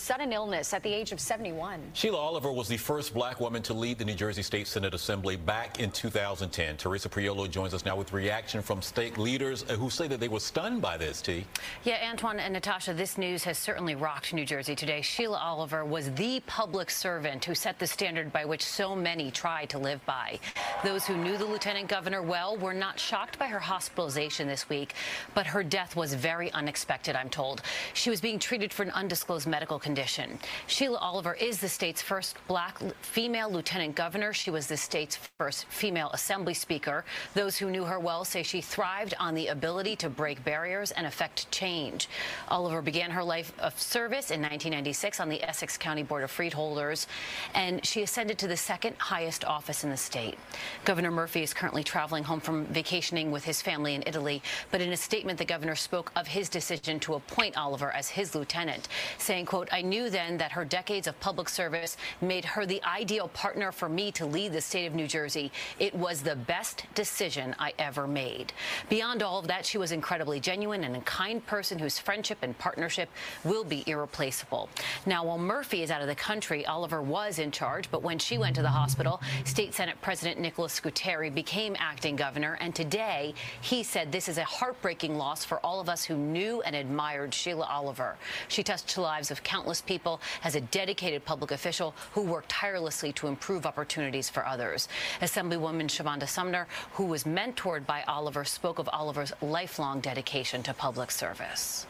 sudden illness at the age of 71. Sheila Oliver was the first black woman to lead the New Jersey State Senate Assembly back in 2010. Teresa Priolo joins us now with reaction from state leaders who say that they were stunned by this, T. Yeah, Antoine and Natasha, this news has certainly rocked New Jersey today. Sheila Oliver was the public servant who set the standard by which so many try to live by. Those who knew the lieutenant governor well were not shocked by her hospitalization this week, but her death was very unexpected, I'm told. She was being treated for an undisclosed medical condition condition. Sheila Oliver is the state's first black female lieutenant governor. She was the state's first female assembly speaker. Those who knew her well say she thrived on the ability to break barriers and affect change. Oliver began her life of service in 1996 on the Essex County Board of Freeholders, and she ascended to the second highest office in the state. Governor Murphy is currently traveling home from vacationing with his family in Italy, but in a statement, the governor spoke of his decision to appoint Oliver as his lieutenant, saying, quote, I knew then that her decades of public service made her the ideal partner for me to lead the state of New Jersey. It was the best decision I ever made. Beyond all of that, she was incredibly genuine and a kind person whose friendship and partnership will be irreplaceable. Now, while Murphy is out of the country, Oliver was in charge, but when she went to the hospital, State Senate President Nicholas Scutari became acting governor, and today he said this is a heartbreaking loss for all of us who knew and admired Sheila Oliver. She touched the lives of countless countless people as a dedicated public official who worked tirelessly to improve opportunities for others. Assemblywoman Shavonda Sumter, who was mentored by Oliver, spoke of Oliver's lifelong dedication to public service.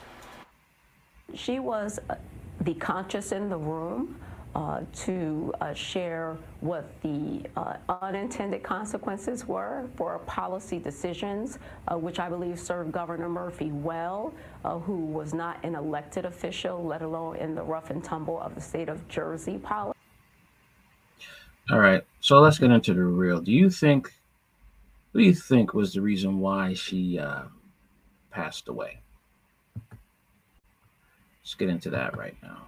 She was the conscious in the room uh, to uh, share what the uh, unintended consequences were for policy decisions, uh, which I believe served Governor Murphy well, uh, who was not an elected official, let alone in the rough and tumble of the state of Jersey policy. All right, so let's get into the real. Do you think, what do you think was the reason why she passed away? Let's get into that right now.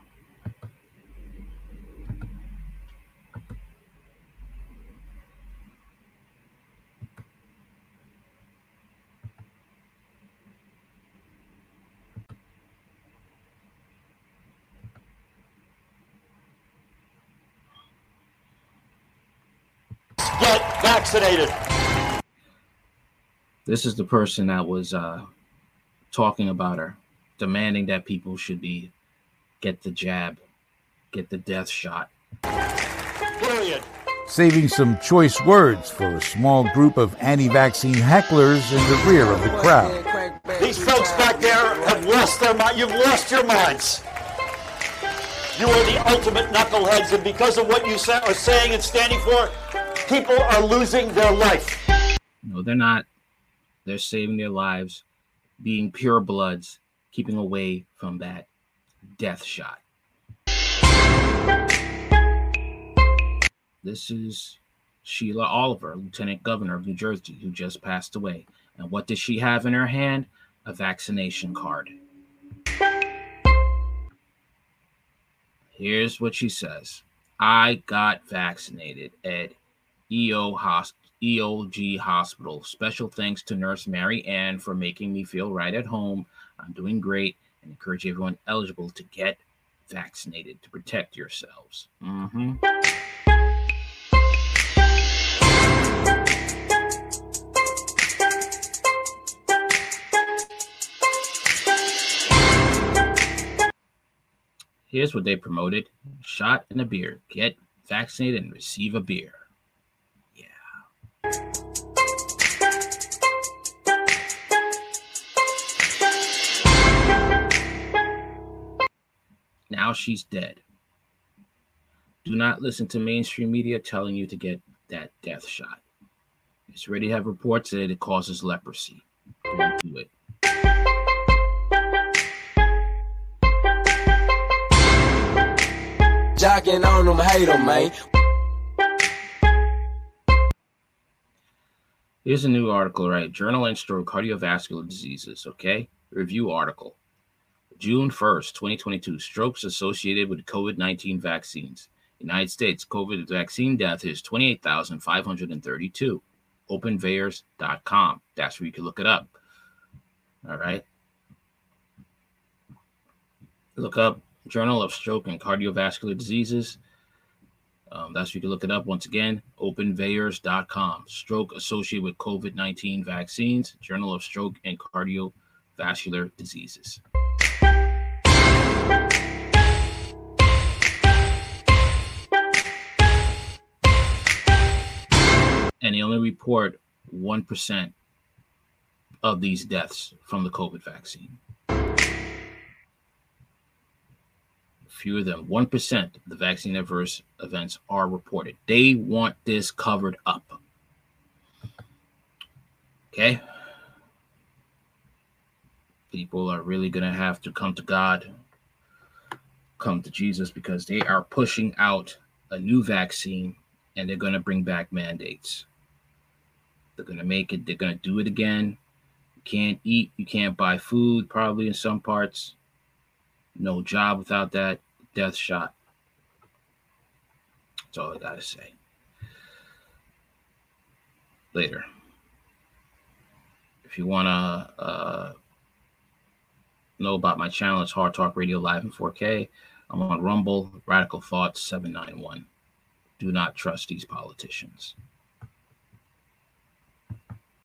Get vaccinated. This is the person that was uh, talking about her, demanding that people should be get the jab, get the death shot. Period. Saving some choice words for a small group of anti vaccine hecklers in the rear of the crowd. These folks back there have lost their mind. You've lost your minds. You are the ultimate knuckleheads, and because of what you are saying and standing for, people are losing their life. No, they're not. They're saving their lives, being pure bloods, keeping away from that death shot. This is Sheila Oliver, Lieutenant Governor of New Jersey, who just passed away. And what does she have in her hand? A vaccination card. Here's what she says I got vaccinated at EO Host- EOG Hospital. Special thanks to Nurse Mary Ann for making me feel right at home. I'm doing great and encourage everyone eligible to get vaccinated to protect yourselves. Mm-hmm. Here's what they promoted shot and a beer. Get vaccinated and receive a beer. Now she's dead. Do not listen to mainstream media telling you to get that death shot. It's already have reports that it causes leprosy. Don't do it. Jocking on them, hate them, man. Here's a new article, right? Journal and Stroke Cardiovascular Diseases, okay? Review article. June 1st, 2022. Strokes associated with COVID 19 vaccines. United States COVID vaccine death is 28,532. OpenVAERS.com. That's where you can look it up. All right. Look up Journal of Stroke and Cardiovascular Diseases. Um, that's where you can look it up once again. OpenVAERS.com. Stroke associated with COVID 19 vaccines. Journal of Stroke and Cardiovascular Diseases. And they only report 1% of these deaths from the COVID vaccine. Fewer than 1% of the vaccine adverse events are reported. They want this covered up. Okay? People are really going to have to come to God, come to Jesus, because they are pushing out a new vaccine and they're going to bring back mandates. They're to make it, they're to do it again You can't eat, you can't buy food, probably in some parts. No job without that death shot. That's all I got to say. Later. If you want to uh, know about my channel, it's Hard Talk Radio Live in 4K. I'm on Rumble, Radical Thoughts 791. Do not trust these politicians.